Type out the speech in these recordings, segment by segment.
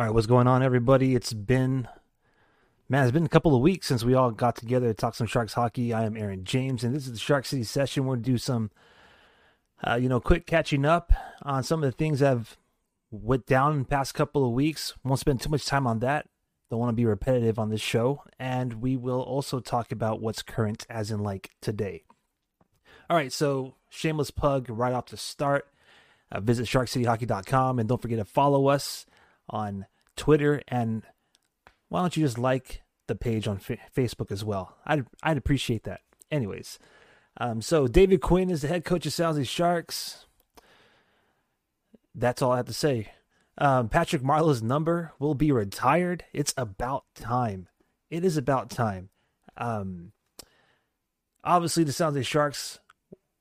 All right, what's going on, everybody? It's been, man, it's been a couple of weeks since we all got together to talk some Sharks hockey. I am Aaron James, and this is the Shark City session. We're to do some, uh, you know, quick catching up on some of the things that have went down in the past couple of weeks. Won't spend too much time on that. Don't want to be repetitive on this show. And we will also talk about what's current, as in like today. All right, so shameless plug right off the start. Uh, visit sharkcityhockey.com and don't forget to follow us on Twitter, and why don't you just like the page on F- Facebook as well? I'd I'd appreciate that. Anyways, um, so David Quinn is the head coach of Jose Sharks. That's all I have to say. Um, Patrick Marleau's number will be retired. It's about time. It is about time. Um, obviously, the San Sharks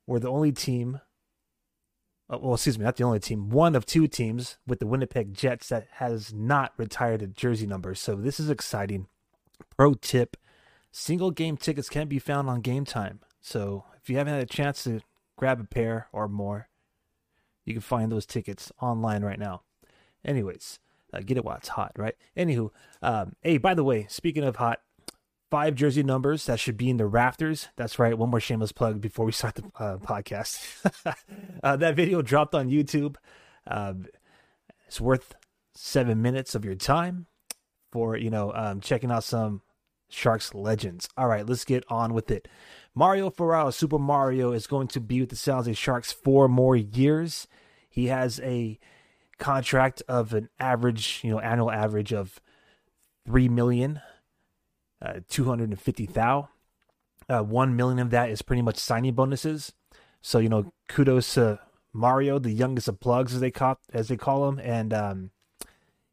were the only team well, excuse me, not the only team, one of two teams with the Winnipeg Jets that has not retired a jersey number. So this is exciting. Pro tip single game tickets can be found on game time. So if you haven't had a chance to grab a pair or more, you can find those tickets online right now. Anyways, uh, get it while it's hot, right? Anywho, um, hey, by the way, speaking of hot, five jersey numbers that should be in the rafters. That's right. One more shameless plug before we start the uh, podcast. uh, that video dropped on YouTube. Uh, it's worth seven minutes of your time for you know um, checking out some Sharks legends. All right, let's get on with it. Mario Ferraro, Super Mario, is going to be with the San Jose Sharks for more years. He has a contract of an average, you know, annual average of three million uh, 250 thou. Uh, one million of that is pretty much signing bonuses. So you know, kudos to Mario, the youngest of plugs, as they call as they call him, and um,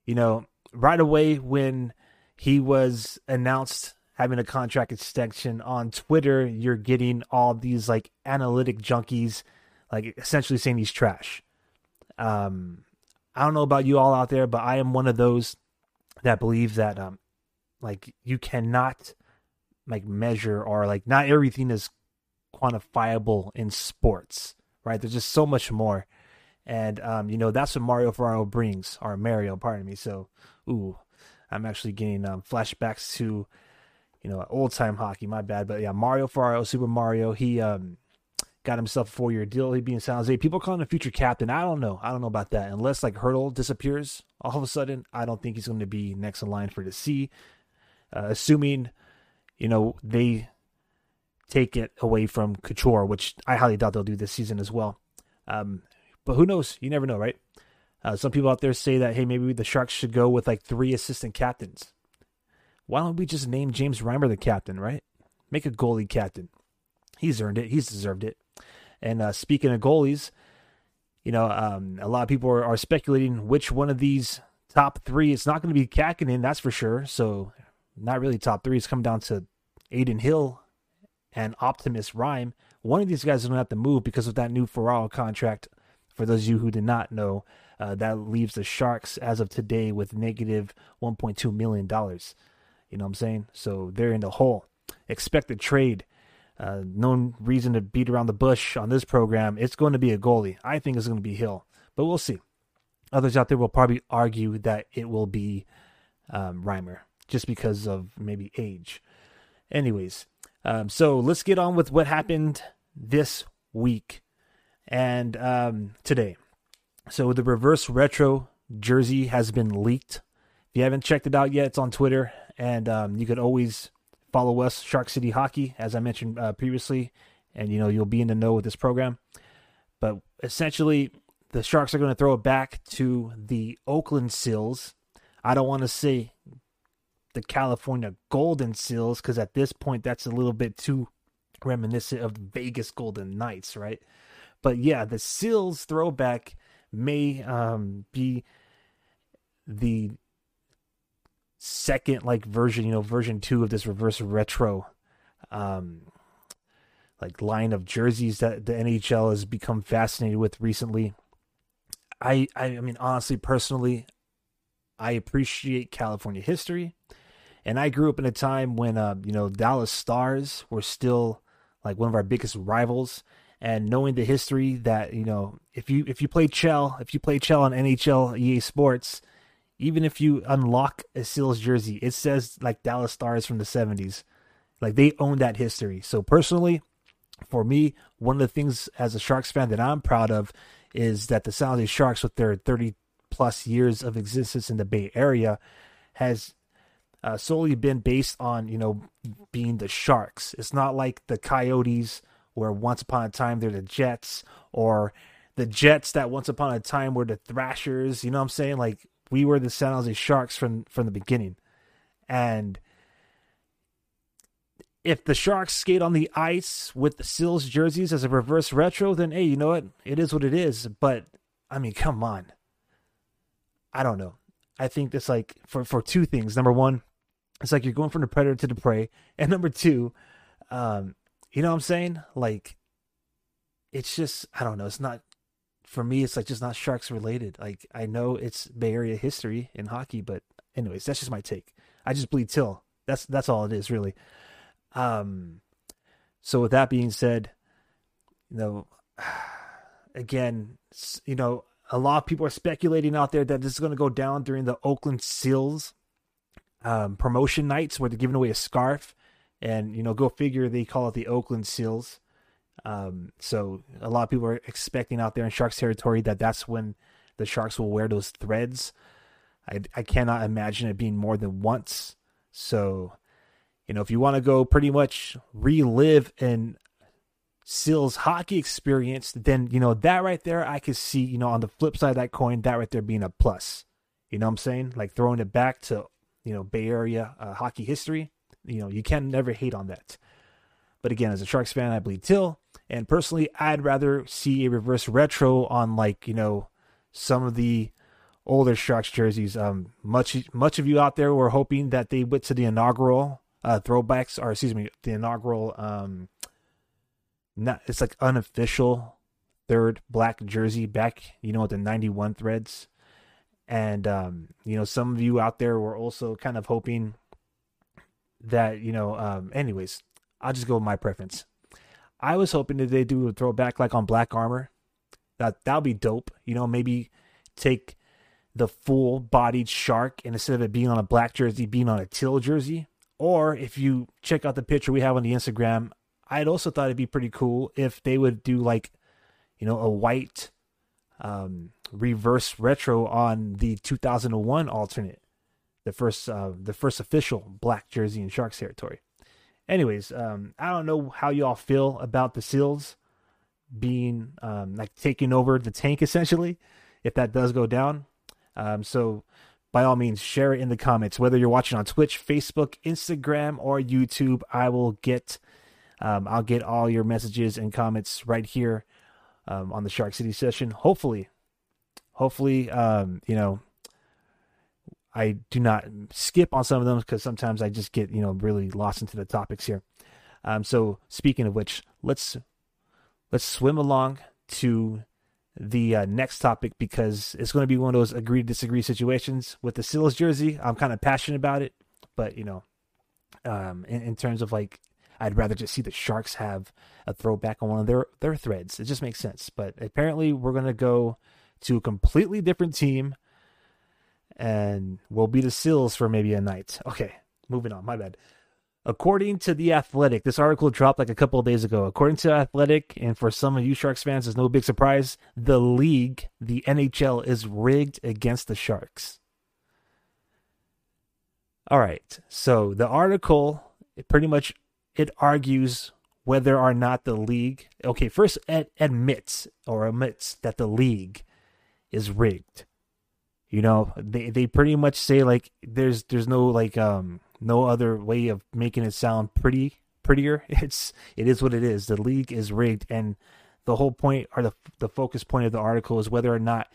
you know, right away when he was announced having a contract extension on Twitter, you're getting all these like analytic junkies, like essentially saying he's trash. Um, I don't know about you all out there, but I am one of those that believe that um, like you cannot like measure or like not everything is quantifiable in sports, right? There's just so much more. And um, you know, that's what Mario Ferraro brings, or Mario, pardon me. So, ooh, I'm actually getting um, flashbacks to, you know, old time hockey. My bad, but yeah, Mario Ferraro, Super Mario. He um, got himself a four year deal. He'd be in San Jose. People call him a future captain. I don't know. I don't know about that. Unless like Hertl disappears all of a sudden, I don't think he's going to be next in line for the C uh, assuming you know they take it away from Couture, which I highly doubt they'll do this season as well. Um, but who knows? You never know, right? Uh, some people out there say that hey, maybe the Sharks should go with like three assistant captains. Why don't we just name James Reimer the captain, right? Make a goalie captain. He's earned it. He's deserved it. And uh, speaking of goalies, you know, um, a lot of people are, are, speculating which one of these top three. It's not going to be Kahkonen, that's for sure. So not really top three. It's come down to Adin Hill and Optimus Reim. One of these guys is going to have to move because of that new Ferraro contract. For those of you who did not know, uh, that leaves the Sharks as of today with negative $1.2 million. You know what I'm saying? So they're in the hole. Expected trade. Uh, no reason to beat around the bush on this program. It's going to be a goalie. I think it's going to be Hill, but we'll see. Others out there will probably argue that it will be um, Reimer just because of maybe age. Anyways, um, so let's get on with what happened this week and um, today. So the reverse retro jersey has been leaked. If you haven't checked it out yet, it's on Twitter, and um, you can always follow us, Shark City Hockey, as I mentioned uh, previously, and you know you'll be in the know with this program. But essentially, the Sharks are going to throw it back to the Oakland Seals. I don't want to say the California Golden Seals because at this point that's a little bit too reminiscent of the Vegas Golden Knights, right? But yeah, the Seals throwback may um, be the second like version, you know, version two of this reverse retro um like line of jerseys that the NHL has become fascinated with recently. I I, I mean honestly personally I appreciate California history. And I grew up in a time when, uh, you know, Dallas Stars were still like one of our biggest rivals. And knowing the history that, you know, if you if you play Chell, if you play Chell on NHL EA Sports, even if you unlock a Seals jersey, it says like Dallas Stars from the 70s. Like they own that history. So personally, for me, one of the things as a Sharks fan that I'm proud of is that the San Jose Sharks, with their 30 plus years of existence in the Bay Area, has uh, solely been based on you know being the Sharks. It's not like the Coyotes, where once upon a time they're the Jets, or the Jets that once upon a time were the Thrashers. You know what I'm saying? Like we were the San Jose Sharks from from the beginning, and if the Sharks skate on the ice with the Seals jerseys as a reverse retro, then hey, you know what? It is what it is. But I mean, come on. I don't know. I think that's like for for two things. Number one, it's like you're going from the predator to the prey, and number two, um, you know what I'm saying? Like, it's just I don't know. It's not for me. It's like just not Sharks related. Like I know it's Bay Area history in hockey, but anyways, that's just my take. I just bleed till. That's that's all it is really. Um, so with that being said, you know, again, you know, a lot of people are speculating out there that this is going to go down during the Oakland Seals um, promotion nights where they're giving away a scarf, and you know, go figure, they call it the Oakland Seals. Um, so a lot of people are expecting out there in Sharks territory that that's when the Sharks will wear those threads. I I cannot imagine it being more than once. So you know, if you want to go pretty much relive an Seals hockey experience, then you know that right there, I could see you know on the flip side of that coin, that right there being a plus. You know what I'm saying? Like throwing it back to you know Bay Area uh, hockey history. You know you can never hate on that. But again, as a Sharks fan, I bleed till, and personally, I'd rather see a reverse retro on like you know some of the older Sharks jerseys. Um, much much of you out there were hoping that they went to the inaugural uh, throwbacks, or excuse me, the inaugural, um, not it's like unofficial third black jersey back, you know, with the 91 threads. And, um, you know, some of you out there were also kind of hoping that, you know, um, anyways, I'll just go with my preference. I was hoping that they do a throwback like on Black Armor. That that would be dope. You know, maybe take the full bodied shark and instead of it being on a black jersey, being on a teal jersey. Or if you check out the picture we have on the Instagram, I'd also thought it'd be pretty cool if they would do like, you know, a white um, reverse retro on the 2001 alternate, the first uh, the first official black jersey in Sharks territory. Anyways, um, I don't know how y'all feel about the Seals being um, like taking over the tank essentially, if that does go down. Um, so by all means, share it in the comments. Whether you're watching on Twitch, Facebook, Instagram, or YouTube, I will get um, I'll get all your messages and comments right here um, on the Shark City session. Hopefully, hopefully, um, you know, I do not skip on some of them because sometimes I just get you know really lost into the topics here. Um, so speaking of which, let's let's swim along to the uh, next topic because it's going to be one of those agree to disagree situations with the Seals jersey. I'm kind of passionate about it, but you know, um, in, in, terms of like, I'd rather just see the Sharks have a throwback on one of their their threads. It just makes sense. But apparently, we're going to go to a completely different team, and we'll be the Seals for maybe a night. Okay, moving on. My bad. According to The Athletic, this article dropped like a couple of days ago. According to Athletic, and for some of you Sharks fans, it's no big surprise, the league, the NHL, is rigged against the Sharks. All right. So the article, pretty much it argues whether or not the league, okay, first it admits or admits that the league is rigged. You know, they they pretty much say like there's there's no like um no other way of making it sound pretty prettier. It's it is what it is. The league is rigged, and the whole point or the the focus point of the article is whether or not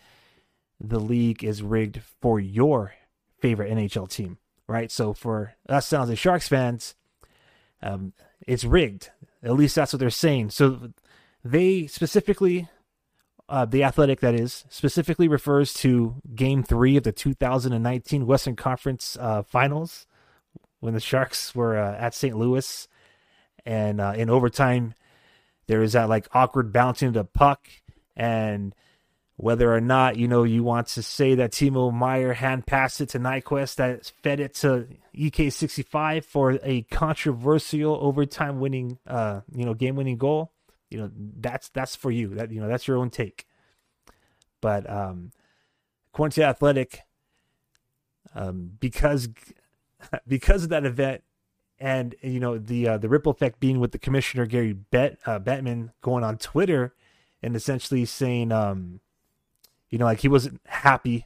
the league is rigged for your favorite NHL team, right? So for us San Jose Sharks fans, um, it's rigged. At least that's what they're saying. So they specifically, uh, the athletic that is, specifically refers to Game Three of the 2019 Western Conference uh, Finals when the Sharks were uh, at St. Louis, and uh, in overtime, there was that like awkward bouncing of the puck, and whether or not you know you want to say that Timo Meier hand passed it to Nyquist that fed it to EK65 for a controversial overtime winning uh you know game winning goal you know that's that's for you that you know that's your own take but um according to athletic um because because of that event and you know the uh, the ripple effect being with the commissioner Gary Bet uh, Bettman going on Twitter and essentially saying um you know, like he wasn't happy,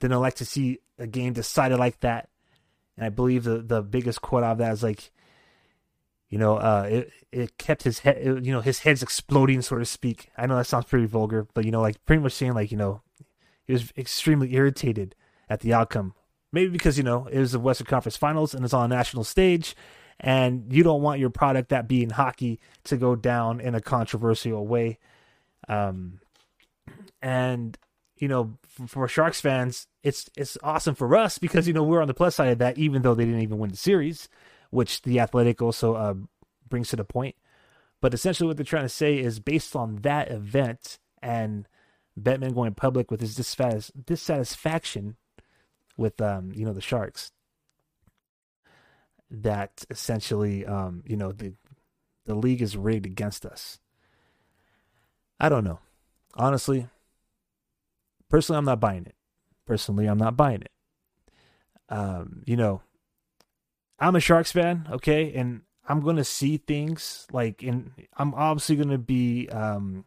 didn't like to see a game decided like that. And I believe the the biggest quote out of that is like, you know, uh, it it kept his head, it, you know, his head's exploding, so to speak. I know that sounds pretty vulgar, but you know, like pretty much saying like, you know, he was extremely irritated at the outcome. Maybe because you know it was the Western Conference Finals and it's on a national stage, and you don't want your product that being hockey to go down in a controversial way. Um, and you know, for Sharks fans, it's it's awesome for us because you know we're on the plus side of that, even though they didn't even win the series, which the Athletic also uh, brings to the point. But essentially, what they're trying to say is based on that event and Bettman going public with his dissatisfaction with um, you know the Sharks, that essentially um, you know the the league is rigged against us. I don't know, honestly. Personally, I'm not buying it. Personally, I'm not buying it. Um, you know, I'm a Sharks fan, okay, and I'm gonna see things like in. I'm obviously gonna be um,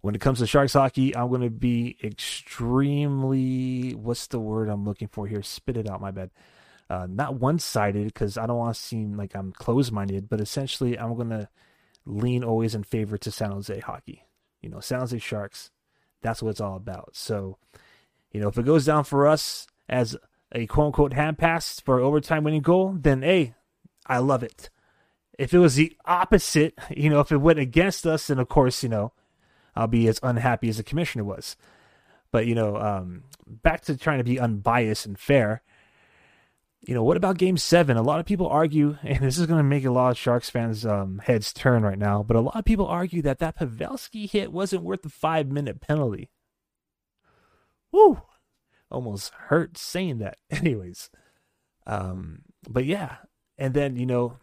when it comes to Sharks hockey, I'm gonna be extremely. What's the word I'm looking for here? Spit it out, my bad. Uh, not one-sided because I don't want to seem like I'm closed-minded, but essentially, I'm gonna lean always in favor to San Jose hockey. You know, San Jose Sharks that's what it's all about. So, you know, if it goes down for us as a quote unquote hand pass for overtime winning goal, then hey, I love it. If it was the opposite, you know, if it went against us, then of course, you know, I'll be as unhappy as the commissioner was. But, you know, um, back to trying to be unbiased and fair you know, what about game seven? A lot of people argue, and this is going to make a lot of Sharks fans' um, heads turn right now, but a lot of people argue that that Pavelski hit wasn't worth the five minute penalty. Woo! Almost hurt saying that. Anyways. Um, but yeah. And then, you know,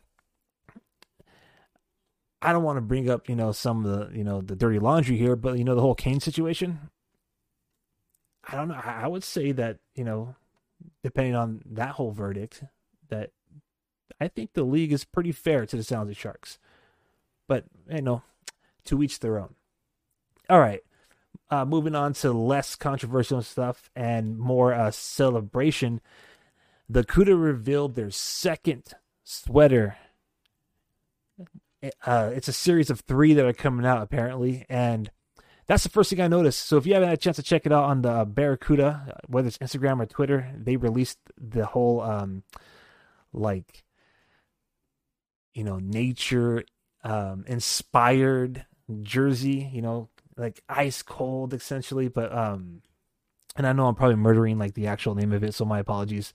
I don't want to bring up, you know, some of the, you know, the dirty laundry here, but, you know, the whole Kane situation. I don't know. I would say that, you know, depending on that whole verdict, that I think the league is pretty fair to the San Jose Sharks. But, you know, to each their own. All right. Uh, moving on to less controversial stuff and more uh, celebration. The Cuda revealed their second sweater. Uh, it's a series of three that are coming out, apparently. And that's the first thing I noticed. So if you haven't had a chance to check it out on the Barracuda, whether it's Instagram or Twitter, they released the whole um like you know nature um inspired jersey, you know, like ice cold essentially, but um and I know I'm probably murdering like the actual name of it, so my apologies.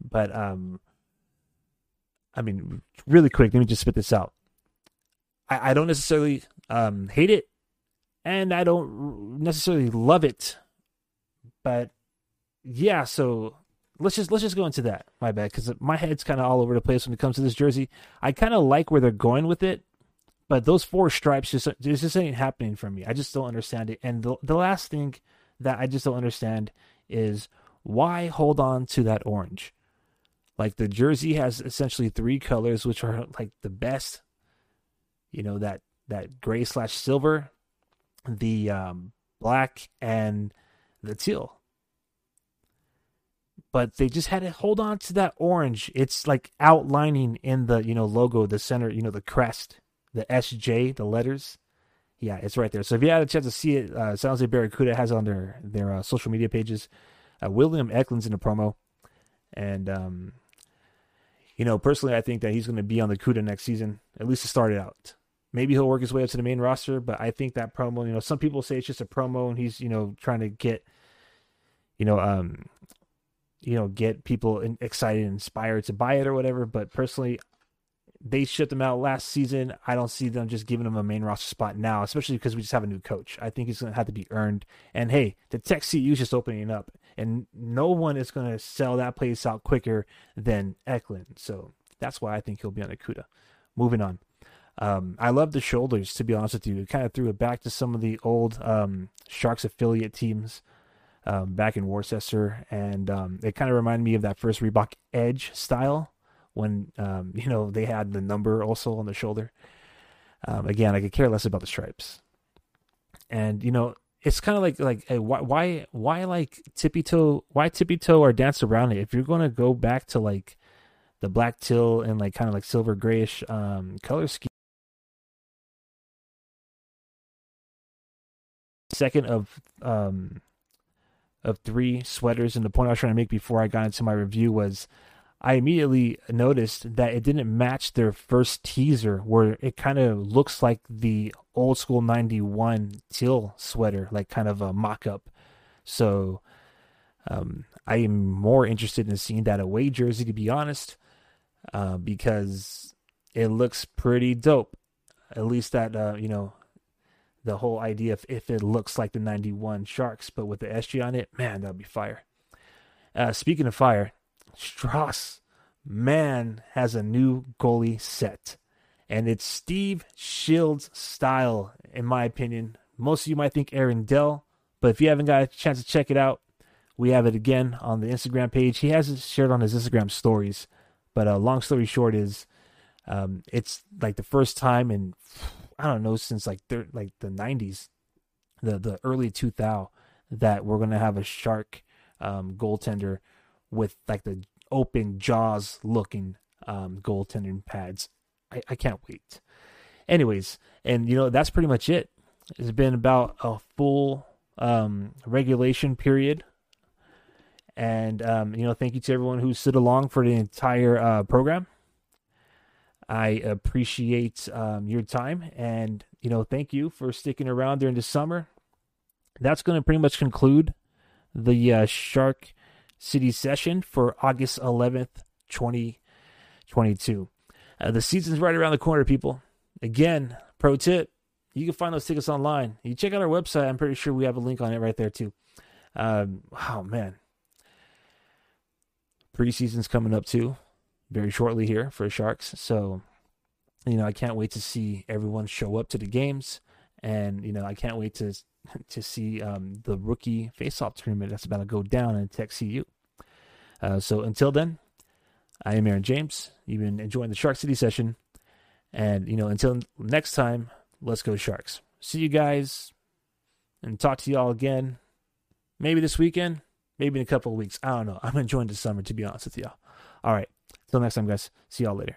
But um I mean really quick, let me just spit this out. I, I don't necessarily um hate it and I don't necessarily love it, but yeah. So let's just let's just go into that. My bad, because my head's kind of all over the place when it comes to this jersey. I kind of like where they're going with it, but those four stripes just this just ain't happening for me. I just don't understand it. And the the last thing that I just don't understand is why hold on to that orange. Like the jersey has essentially three colors, which are like the best. You know that that gray slash silver, the um, black and the teal. But they just had to hold on to that orange. It's like outlining in the you know logo, the center, you know the crest, the SJ, the letters. Yeah, it's right there. So if you had a chance to see it, uh, San Jose Barracuda has on their their uh, social media pages. Uh, William Eklund's in the promo, and um, you know personally, I think that he's going to be on the Cuda next season, at least to start it out. Maybe he'll work his way up to the main roster, but I think that promo, you know, some people say it's just a promo and he's, you know, trying to get, you know, um, you know, get people excited inspired to buy it or whatever. But personally, they shipped him out last season. I don't see them just giving him a main roster spot now, especially because we just have a new coach. I think it's going to have to be earned. And hey, the Tech CU is just opening up, and no one is going to sell that place out quicker than Eklund. So that's why I think he'll be on Akuta. Moving on. Um, I love the shoulders, to be honest with you. It kind of threw it back to some of the old um, Sharks affiliate teams um, back in Worcester, and um, it kind of reminded me of that first Reebok Edge style when um, you know they had the number also on the shoulder. Um, again, I could care less about the stripes, and you know it's kind of like like hey, why why why like tippy toe why tippy toe or dance around it if you're to go back to like the black till and like kind of like silver grayish um, color scheme. Second of um, of three sweaters, and the point I was trying to make before I got into my review was I immediately noticed that it didn't match their first teaser, where it kind of looks like the old school 91 teal sweater, like kind of a mock up. So um, I am more interested in seeing that away jersey, to be honest, uh, because it looks pretty dope. At least that, uh, you know, the whole idea of if it looks like the 91 Sharks, but with the SJ on it, man, that'd be fire. Uh, speaking of fire, Strauss Mann, has a new goalie set. And it's Steve Shields style, in my opinion. Most of you might think Aaron Dell, but if you haven't got a chance to check it out, we have it again on the Instagram page. He has it shared on his Instagram stories. But uh, long story short is, um, it's like the first time in I don't know since like thir- like the '90s, the the early 2000 that we're gonna have a shark um, goaltender with like the open jaws looking um, goaltending pads. I, I can't wait. Anyways, and you know that's pretty much it. It's been about a full um, regulation period, and um, you know thank you to everyone who stood along for the entire uh, program. I appreciate um, your time, and you know thank you for sticking around during the summer. That's going to pretty much conclude the uh, Shark City session for August 11th, 2022. Uh, the season's right around the corner, people. Again, pro tip you can find those tickets online. You check out our website. I'm pretty sure we have a link on it right there, too. Um, oh, man. Preseason's coming up, too, very shortly here for Sharks. So, you know, I can't wait to see everyone show up to the games. And, you know, I can't wait to to see um, the rookie face-off tournament that's about to go down in Tech CU. Uh, so until then, I am Aaron James. You've been enjoying the Shark City session, and you know until next time, let's go Sharks. See you guys, and talk to y'all again. Maybe this weekend, maybe in a couple of weeks. I don't know. I'm enjoying the summer to be honest with y'all. All right, until next time, guys. See y'all later.